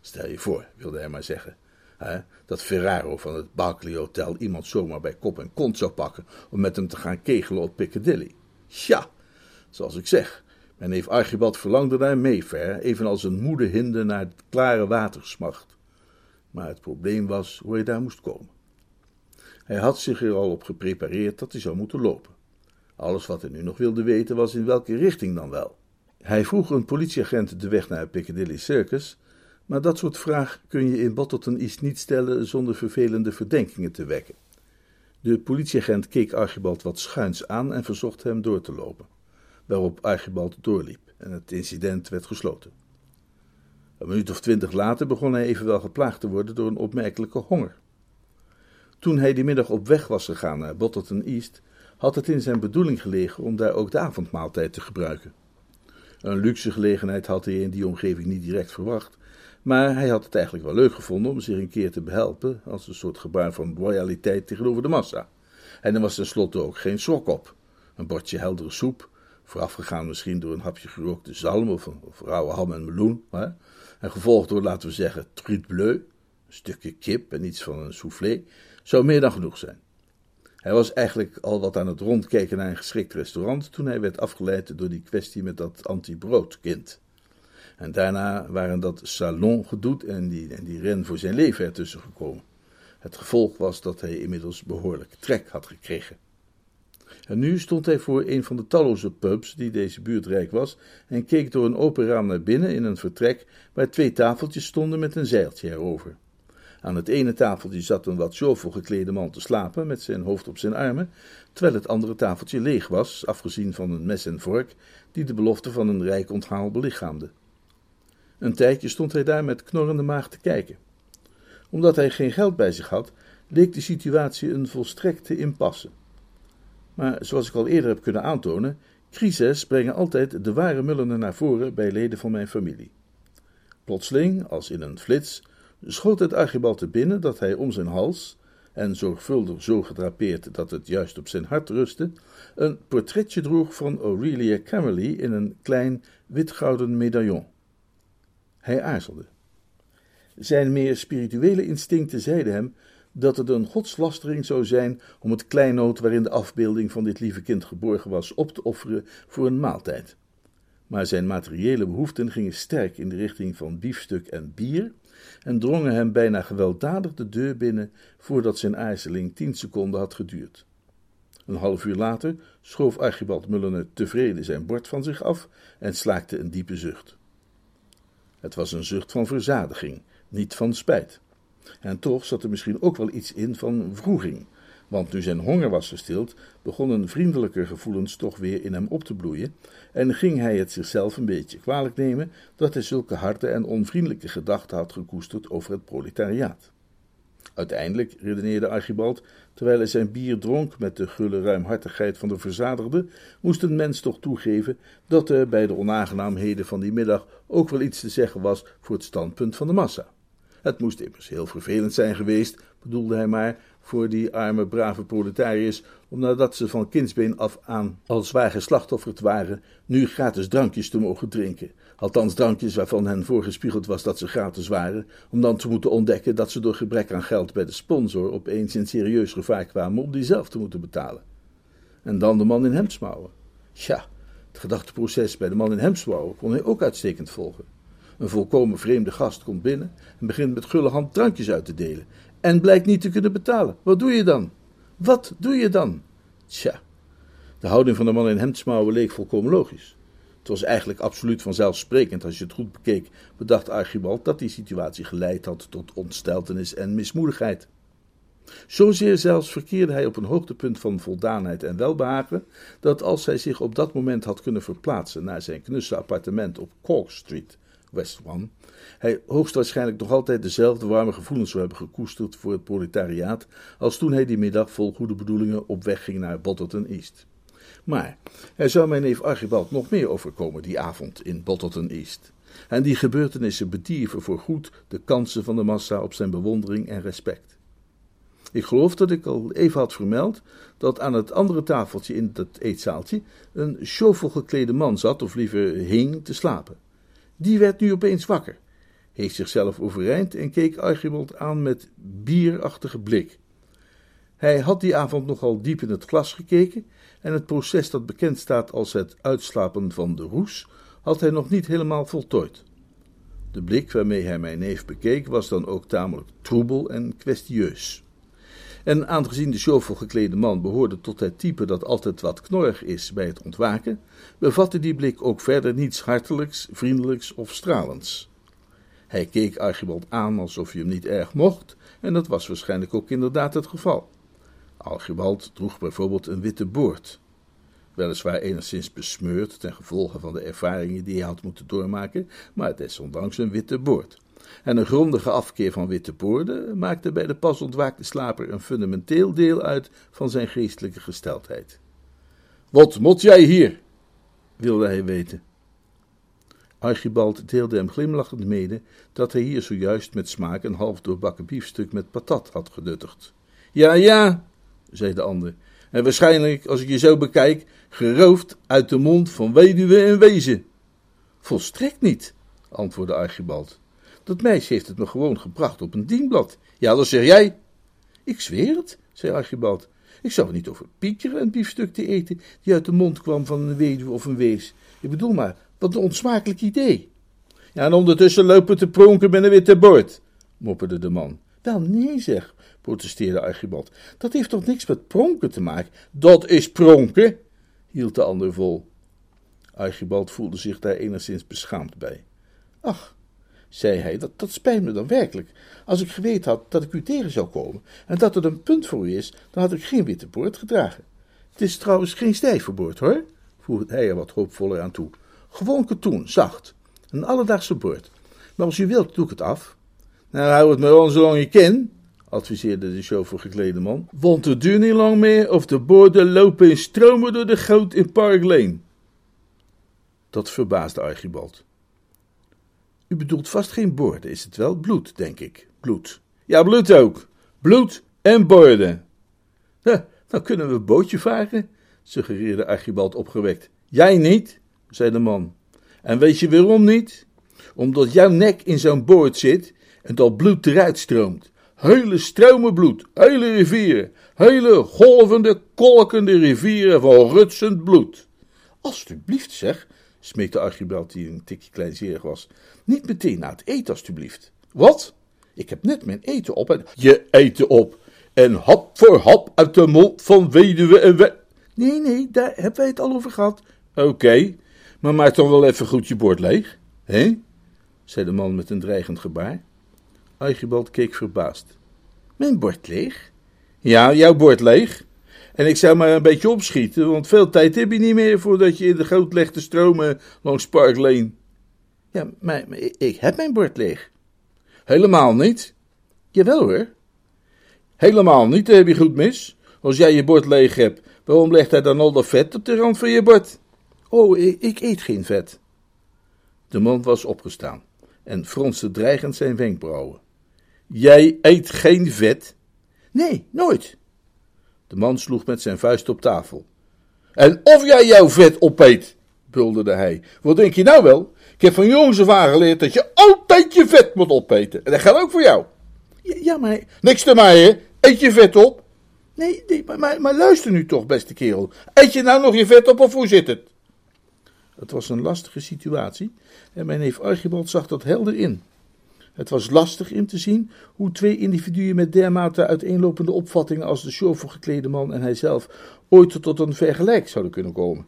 Stel je voor, wilde hij maar zeggen, hè, dat Ferraro van het Barclay Hotel iemand zomaar bij kop en kont zou pakken om met hem te gaan kegelen op Piccadilly. Ja, zoals ik zeg, mijn neef Archibald verlangde naar Mayfair, evenals een moede hinde naar het klare water smacht. Maar het probleem was hoe hij daar moest komen. Hij had zich er al op geprepareerd dat hij zou moeten lopen. Alles wat hij nu nog wilde weten was in welke richting dan wel. Hij vroeg een politieagent de weg naar Piccadilly Circus, maar dat soort vraag kun je in Bottleton East niet stellen zonder vervelende verdenkingen te wekken. De politieagent keek Archibald wat schuins aan en verzocht hem door te lopen, waarop Archibald doorliep en het incident werd gesloten. Een minuut of twintig later begon hij evenwel geplaagd te worden door een opmerkelijke honger. Toen hij die middag op weg was gegaan naar Bottleton East, had het in zijn bedoeling gelegen om daar ook de avondmaaltijd te gebruiken. Een luxe gelegenheid had hij in die omgeving niet direct verwacht, maar hij had het eigenlijk wel leuk gevonden om zich een keer te behelpen als een soort gebaar van royaliteit tegenover de massa. En er was tenslotte ook geen sok op. Een bordje heldere soep, voorafgegaan misschien door een hapje gerookte zalm of, of rauwe ham en meloen, hè? en gevolgd door, laten we zeggen, truite bleu, een stukje kip en iets van een soufflé, zou meer dan genoeg zijn. Hij was eigenlijk al wat aan het rondkijken naar een geschikt restaurant toen hij werd afgeleid door die kwestie met dat anti-broodkind. En daarna waren dat salon gedoet en die, en die ren voor zijn leven ertussen gekomen. Het gevolg was dat hij inmiddels behoorlijk trek had gekregen. En nu stond hij voor een van de talloze pubs die deze buurt rijk was en keek door een open raam naar binnen in een vertrek waar twee tafeltjes stonden met een zeiltje erover. Aan het ene tafeltje zat een wat jovel geklede man te slapen met zijn hoofd op zijn armen, terwijl het andere tafeltje leeg was, afgezien van een mes en vork die de belofte van een rijk onthaal belichaamde. Een tijdje stond hij daar met knorrende maag te kijken. Omdat hij geen geld bij zich had, leek de situatie een volstrekte impasse. Maar zoals ik al eerder heb kunnen aantonen, crises brengen altijd de ware mullenen naar voren bij leden van mijn familie. Plotseling, als in een flits, schoot het Archibald te binnen dat hij om zijn hals, en zorgvuldig zo gedrapeerd dat het juist op zijn hart rustte, een portretje droeg van Aurelia Camerley in een klein witgouden medaillon. Hij aarzelde. Zijn meer spirituele instincten zeiden hem dat het een godslastering zou zijn om het kleinood waarin de afbeelding van dit lieve kind geborgen was op te offeren voor een maaltijd. Maar zijn materiële behoeften gingen sterk in de richting van biefstuk en bier en drongen hem bijna gewelddadig de deur binnen voordat zijn aarzeling tien seconden had geduurd. Een half uur later schoof Archibald Mullene tevreden zijn bord van zich af en slaakte een diepe zucht. Het was een zucht van verzadiging, niet van spijt. En toch zat er misschien ook wel iets in van wroeging, want nu zijn honger was gestild, begonnen vriendelijke gevoelens toch weer in hem op te bloeien, en ging hij het zichzelf een beetje kwalijk nemen dat hij zulke harde en onvriendelijke gedachten had gekoesterd over het proletariaat. Uiteindelijk, redeneerde Archibald, terwijl hij zijn bier dronk met de gulle ruimhartigheid van de verzadigde, moest een mens toch toegeven dat er bij de onaangenaamheden van die middag ook wel iets te zeggen was voor het standpunt van de massa. Het moest immers heel vervelend zijn geweest, bedoelde hij maar, voor die arme, brave proletariërs, om nadat ze van kindsbeen af aan al zwaar geslachtofferd waren, nu gratis drankjes te mogen drinken. Althans drankjes waarvan hen voorgespiegeld was dat ze gratis waren, om dan te moeten ontdekken dat ze door gebrek aan geld bij de sponsor opeens in serieus gevaar kwamen om die zelf te moeten betalen. En dan de man in hemdsmouwen. Ja, het gedachteproces bij de man in hemdsmouwen kon hij ook uitstekend volgen. Een volkomen vreemde gast komt binnen en begint met gulle hand drankjes uit te delen. En blijkt niet te kunnen betalen. Wat doe je dan? Wat doe je dan? Tja, de houding van de man in hemdsmouwen leek volkomen logisch. Het was eigenlijk absoluut vanzelfsprekend als je het goed bekeek, bedacht Archibald dat die situatie geleid had tot ontsteltenis en mismoedigheid. Zozeer zelfs verkeerde hij op een hoogtepunt van voldaanheid en welbehagen, dat als hij zich op dat moment had kunnen verplaatsen naar zijn knusse appartement op Cork Street, West One, hij hoogstwaarschijnlijk nog altijd dezelfde warme gevoelens zou hebben gekoesterd voor het proletariaat als toen hij die middag vol goede bedoelingen op weg ging naar Bottleton East. Maar er zou mijn neef Archibald nog meer overkomen die avond in Bottleton East. En die gebeurtenissen bedierven voorgoed de kansen van de massa op zijn bewondering en respect. Ik geloof dat ik al even had vermeld dat aan het andere tafeltje in dat eetzaaltje een chauffeur geklede man zat, of liever hing, te slapen. Die werd nu opeens wakker, heeft zichzelf overeind en keek Archibald aan met bierachtige blik. Hij had die avond nogal diep in het glas gekeken en het proces dat bekend staat als het uitslapen van de roes had hij nog niet helemaal voltooid. De blik waarmee hij mijn neef bekeek was dan ook tamelijk troebel en kwestieus. En aangezien de chauffeur geklede man behoorde tot het type dat altijd wat knorrig is bij het ontwaken, bevatte die blik ook verder niets hartelijks, vriendelijks of stralends. Hij keek Archibald aan alsof hij hem niet erg mocht, en dat was waarschijnlijk ook inderdaad het geval. Archibald droeg bijvoorbeeld een witte boord. Weliswaar enigszins besmeurd ten gevolge van de ervaringen die hij had moeten doormaken, maar desondanks een witte boord. En een grondige afkeer van witte boorden maakte bij de pas ontwaakte slaper een fundamenteel deel uit van zijn geestelijke gesteldheid. Wat mot jij hier? wilde hij weten. Archibald deelde hem glimlachend mede dat hij hier zojuist met smaak een half doorbakken biefstuk met patat had genuttigd. Ja, ja, zei de ander, en waarschijnlijk, als ik je zo bekijk, geroofd uit de mond van weduwe en wezen. Volstrekt niet, antwoordde Archibald. Dat meisje heeft het me gewoon gebracht op een dienblad. Ja, dat zeg jij. Ik zweer het, zei Archibald. Ik zou er niet over piekeren een biefstuk te eten die uit de mond kwam van een weduwe of een wees. Ik bedoel maar, wat een onsmakelijk idee. Ja, en ondertussen lopen te pronken met een witte bord, mopperde de man. Wel, nee zeg, protesteerde Archibald. Dat heeft toch niks met pronken te maken? Dat is pronken, hield de ander vol. Archibald voelde zich daar enigszins beschaamd bij. Ach, zei hij, dat, dat spijt me dan werkelijk. Als ik geweten had dat ik u tegen zou komen en dat het een punt voor u is, dan had ik geen witte boord gedragen. Het is trouwens geen stijve hoor, voegde hij er wat hoopvoller aan toe. Gewoon katoen, zacht. Een alledaagse boord. Maar als u wilt, doe ik het af. Nou, hou het maar on zolang je ken, adviseerde de chauffeur geklede man. Want het duurt niet lang meer of de borden lopen in stromen door de goot in Park Lane. Dat verbaasde Archibald. U bedoelt vast geen borden, is het wel? Bloed, denk ik. Bloed. Ja, bloed ook. Bloed en borden. Ja, dan kunnen we bootje varen, suggereerde Archibald opgewekt. Jij niet, zei de man. En weet je waarom niet? Omdat jouw nek in zo'n boord zit en dat bloed eruit stroomt. Hele stromen bloed, hele rivieren, hele golvende, kolkende rivieren van rutsend bloed. Alsjeblieft zeg, smeekte Archibald, die een tikje kleinzerig was. Niet meteen na het eten, alstublieft. Wat? Ik heb net mijn eten op en... Je eten op en hap voor hap uit de mond van weduwe en we... Nee, nee, daar hebben wij het al over gehad. Oké, maar maak dan wel even goed je bord leeg, hè? zei de man met een dreigend gebaar. Archibald keek verbaasd. Mijn bord leeg? Ja, jouw bord leeg. En ik zou maar een beetje opschieten, want veel tijd heb je niet meer voordat je in de goot legt te stromen langs Park Lane. Ja, maar, maar ik heb mijn bord leeg. Helemaal niet? Jawel hoor. Helemaal niet, dat heb je goed mis. Als jij je bord leeg hebt, waarom legt hij dan al dat vet op de rand van je bord? Oh, ik, ik eet geen vet. De man was opgestaan en fronste dreigend zijn wenkbrauwen. Jij eet geen vet? Nee, nooit. De man sloeg met zijn vuist op tafel. En of jij jouw vet opeet, bulderde hij. Wat denk je nou wel? Ik heb van jongs af aan geleerd dat je altijd je vet moet opeten. En dat geldt ook voor jou. Ja, ja maar... Niks te mij, hè? Eet je vet op? Nee, nee maar, maar, maar luister nu toch, beste kerel. Eet je nou nog je vet op of hoe zit het? Het was een lastige situatie en mijn neef Archibald zag dat helder in. Het was lastig in te zien hoe twee individuen met dermate uiteenlopende opvattingen als de chauffeur geklede man en hijzelf ooit tot een vergelijk zouden kunnen komen.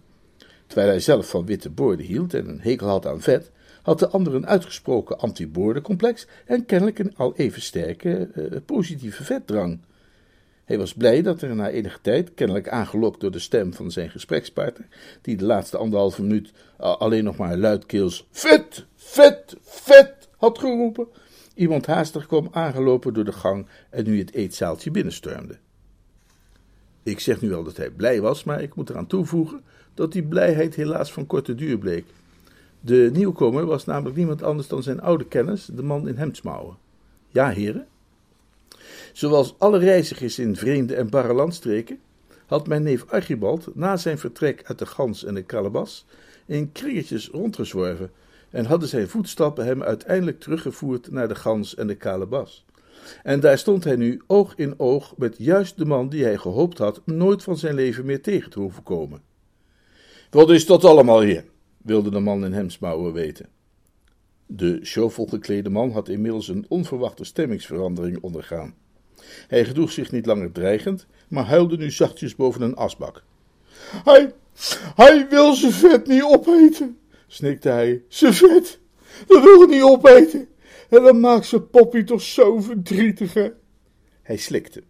Terwijl hij zelf van witte boorden hield en een hekel had aan vet, had de ander een uitgesproken anti-boordencomplex en kennelijk een al even sterke uh, positieve vetdrang. Hij was blij dat er na enige tijd, kennelijk aangelokt door de stem van zijn gesprekspartner, die de laatste anderhalve minuut alleen nog maar luidkeels vet, vet, vet had geroepen, iemand haastig kwam aangelopen door de gang en nu het eetzaaltje binnenstormde. Ik zeg nu wel dat hij blij was, maar ik moet eraan toevoegen dat die blijheid helaas van korte duur bleek. De nieuwkomer was namelijk niemand anders dan zijn oude kennis, de man in hemdsmouwen. Ja, heren? Zoals alle reizigers in vreemde en barre landstreken, had mijn neef Archibald na zijn vertrek uit de Gans en de Kalebas in kringetjes rondgezworven en hadden zijn voetstappen hem uiteindelijk teruggevoerd naar de Gans en de Kalebas. En daar stond hij nu oog in oog met juist de man die hij gehoopt had nooit van zijn leven meer tegen te hoeven komen. Wat is dat allemaal hier? wilde de man in hemsmouwen weten. De showvol man had inmiddels een onverwachte stemmingsverandering ondergaan. Hij gedroeg zich niet langer dreigend, maar huilde nu zachtjes boven een asbak. Hij, hij wil zijn vet niet opeten, snikte hij. Zijn vet, dat wil hij niet opeten. En dan maakt zijn poppy toch zo verdrietig, hè? Hij slikte.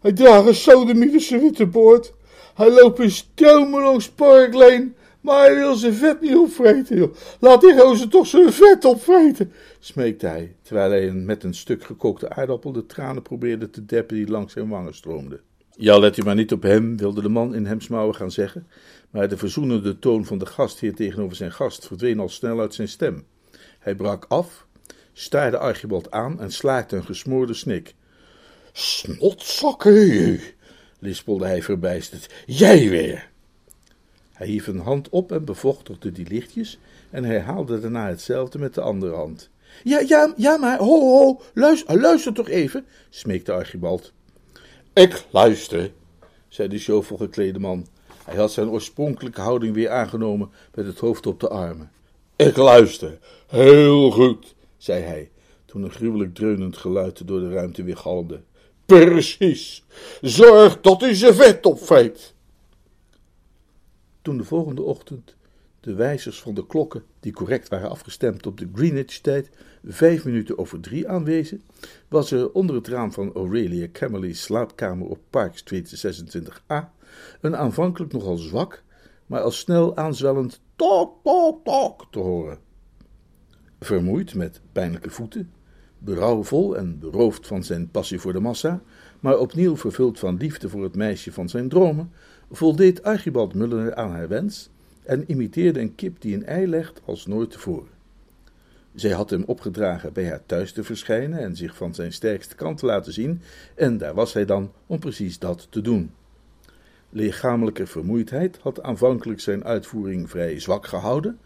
Hij draagt een sodemietische witte boord. Hij loopt in stromen langs Parkleen, maar hij wil zijn vet niet opvreten, joh. Laat die gozer toch zijn vet opvreten, smeekte hij, terwijl hij met een stuk gekookte aardappel de tranen probeerde te deppen die langs zijn wangen stroomden. Ja, let u maar niet op hem, wilde de man in hemsmouwen gaan zeggen, maar de verzoenende toon van de gastheer tegenover zijn gast verdween al snel uit zijn stem. Hij brak af, staarde Archibald aan en slaakte een gesmoorde snik. Snotzakken, lispelde hij verbijsterd. Jij weer! Hij hief een hand op en bevochtigde die lichtjes en herhaalde daarna hetzelfde met de andere hand. Ja, ja, ja, maar ho, ho, luister, luister toch even, smeekte Archibald. Ik luister, zei de shovel geklede man. Hij had zijn oorspronkelijke houding weer aangenomen met het hoofd op de armen. Ik luister, heel goed, zei hij, toen een gruwelijk dreunend geluid door de ruimte weer galmde. Precies, zorg dat hij zijn vet opvreet. Toen de volgende ochtend de wijzers van de klokken, die correct waren afgestemd op de Greenwich-tijd, vijf minuten over drie aanwezen, was er onder het raam van Aurelia Camerly's slaapkamer op Park Street 26a een aanvankelijk nogal zwak, maar al snel aanzwellend tok, tok, tok te horen. Vermoeid met pijnlijke voeten, berouwvol en beroofd van zijn passie voor de massa, maar opnieuw vervuld van liefde voor het meisje van zijn dromen, voldeed Archibald Muller aan haar wens en imiteerde een kip die een ei legt als nooit tevoren. Zij had hem opgedragen bij haar thuis te verschijnen en zich van zijn sterkste kant te laten zien, en daar was hij dan om precies dat te doen. Lichamelijke vermoeidheid had aanvankelijk zijn uitvoering vrij zwak gehouden,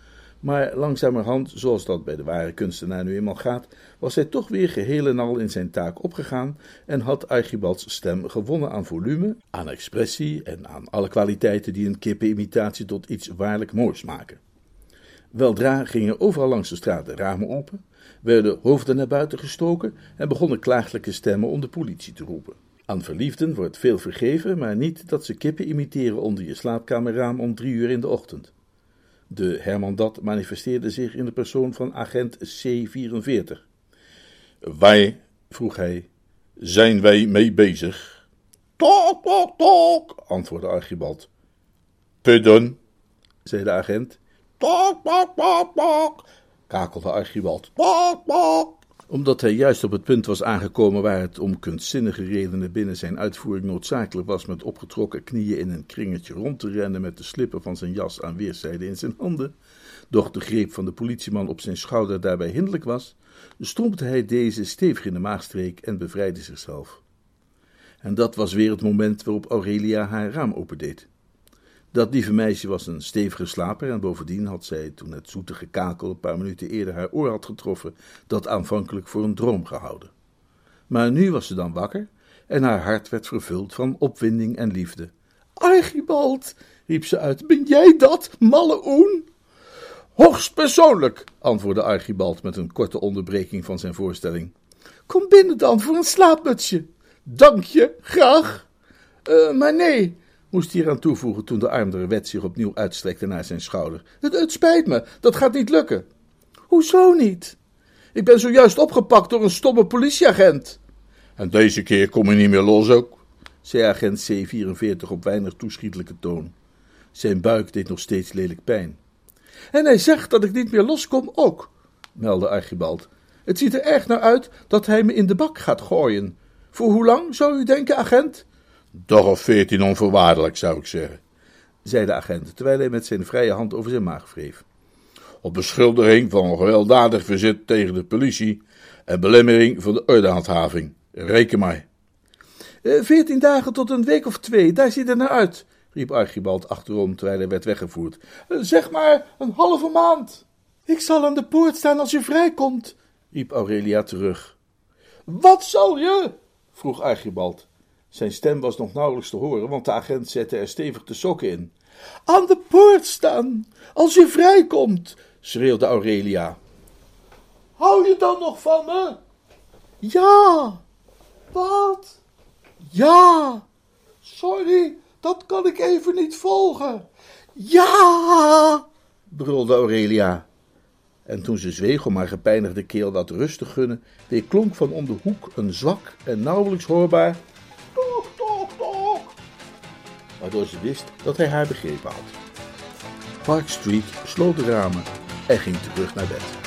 maar langzamerhand, zoals dat bij de ware kunstenaar nu eenmaal gaat, was hij toch weer geheel en al in zijn taak opgegaan en had Archibalds stem gewonnen aan volume, aan expressie en aan alle kwaliteiten die een kippenimitatie tot iets waarlijk moois maken. Weldra gingen overal langs de straat de ramen open, werden hoofden naar buiten gestoken en begonnen klaaglijke stemmen om de politie te roepen. Aan verliefden wordt veel vergeven, maar niet dat ze kippen imiteren onder je slaapkamerraam om drie uur in de ochtend. De Hermandat manifesteerde zich in de persoon van agent C44. Wij, vroeg hij, zijn wij mee bezig? Tok, tok, tok, antwoordde Archibald. Pardon, zei de agent. Tok, tok, tok, tok, kakelde Archibald. Tok, tok. Omdat hij juist op het punt was aangekomen waar het om kunstzinnige redenen binnen zijn uitvoering noodzakelijk was met opgetrokken knieën in een kringetje rond te rennen met de slippen van zijn jas aan weerszijden in zijn handen, doch de greep van de politieman op zijn schouder daarbij hinderlijk was, strompte hij deze stevig in de maagstreek en bevrijdde zichzelf. En dat was weer het moment waarop Aurelia haar raam opendeed. Dat lieve meisje was een stevige slaper en bovendien had zij, toen het zoete gekakel een paar minuten eerder haar oor had getroffen, dat aanvankelijk voor een droom gehouden. Maar nu was ze dan wakker en haar hart werd vervuld van opwinding en liefde. Archibald, riep ze uit, ben jij dat, malle oen? Hoogst persoonlijk, antwoordde Archibald met een korte onderbreking van zijn voorstelling. Kom binnen dan voor een slaapmutsje. Dank je, graag. Eh, maar nee, moest hij eraan toevoegen toen de armere wet zich opnieuw uitstrekte naar zijn schouder. Het, het spijt me, dat gaat niet lukken. Hoezo niet? Ik ben zojuist opgepakt door een stomme politieagent. En deze keer kom je niet meer los ook, zei agent C44 op weinig toeschietelijke toon. Zijn buik deed nog steeds lelijk pijn. En hij zegt dat ik niet meer loskom ook, meldde Archibald. Het ziet er erg naar uit dat hij me in de bak gaat gooien. Voor hoe lang, zou u denken, agent? Dag of veertien onvoorwaardelijk, zou ik zeggen, zei de agent, terwijl hij met zijn vrije hand over zijn maag wreef. Op beschuldiging van gewelddadig verzet tegen de politie en belemmering van de ordehandhaving. Reken maar. Eh, Veertien dagen tot een week of twee, daar ziet het naar uit, riep Archibald achterom terwijl hij werd weggevoerd. Eh, Zeg maar een halve maand. Ik zal aan de poort staan als je vrijkomt, riep Aurelia terug. Wat zal je? vroeg Archibald. Zijn stem was nog nauwelijks te horen, want de agent zette er stevig de sokken in. Aan de poort staan, als je vrijkomt, schreeuwde Aurelia. Hou je dan nog van me? Ja. Wat? Ja. Sorry, dat kan ik even niet volgen. Ja, brulde Aurelia. En toen ze zweeg om haar gepijnigde keel wat rust te gunnen, deed klonk van om de hoek een zwak en nauwelijks hoorbaar waardoor ze wist dat hij haar begrepen had. Park Street sloot de ramen en ging terug naar bed.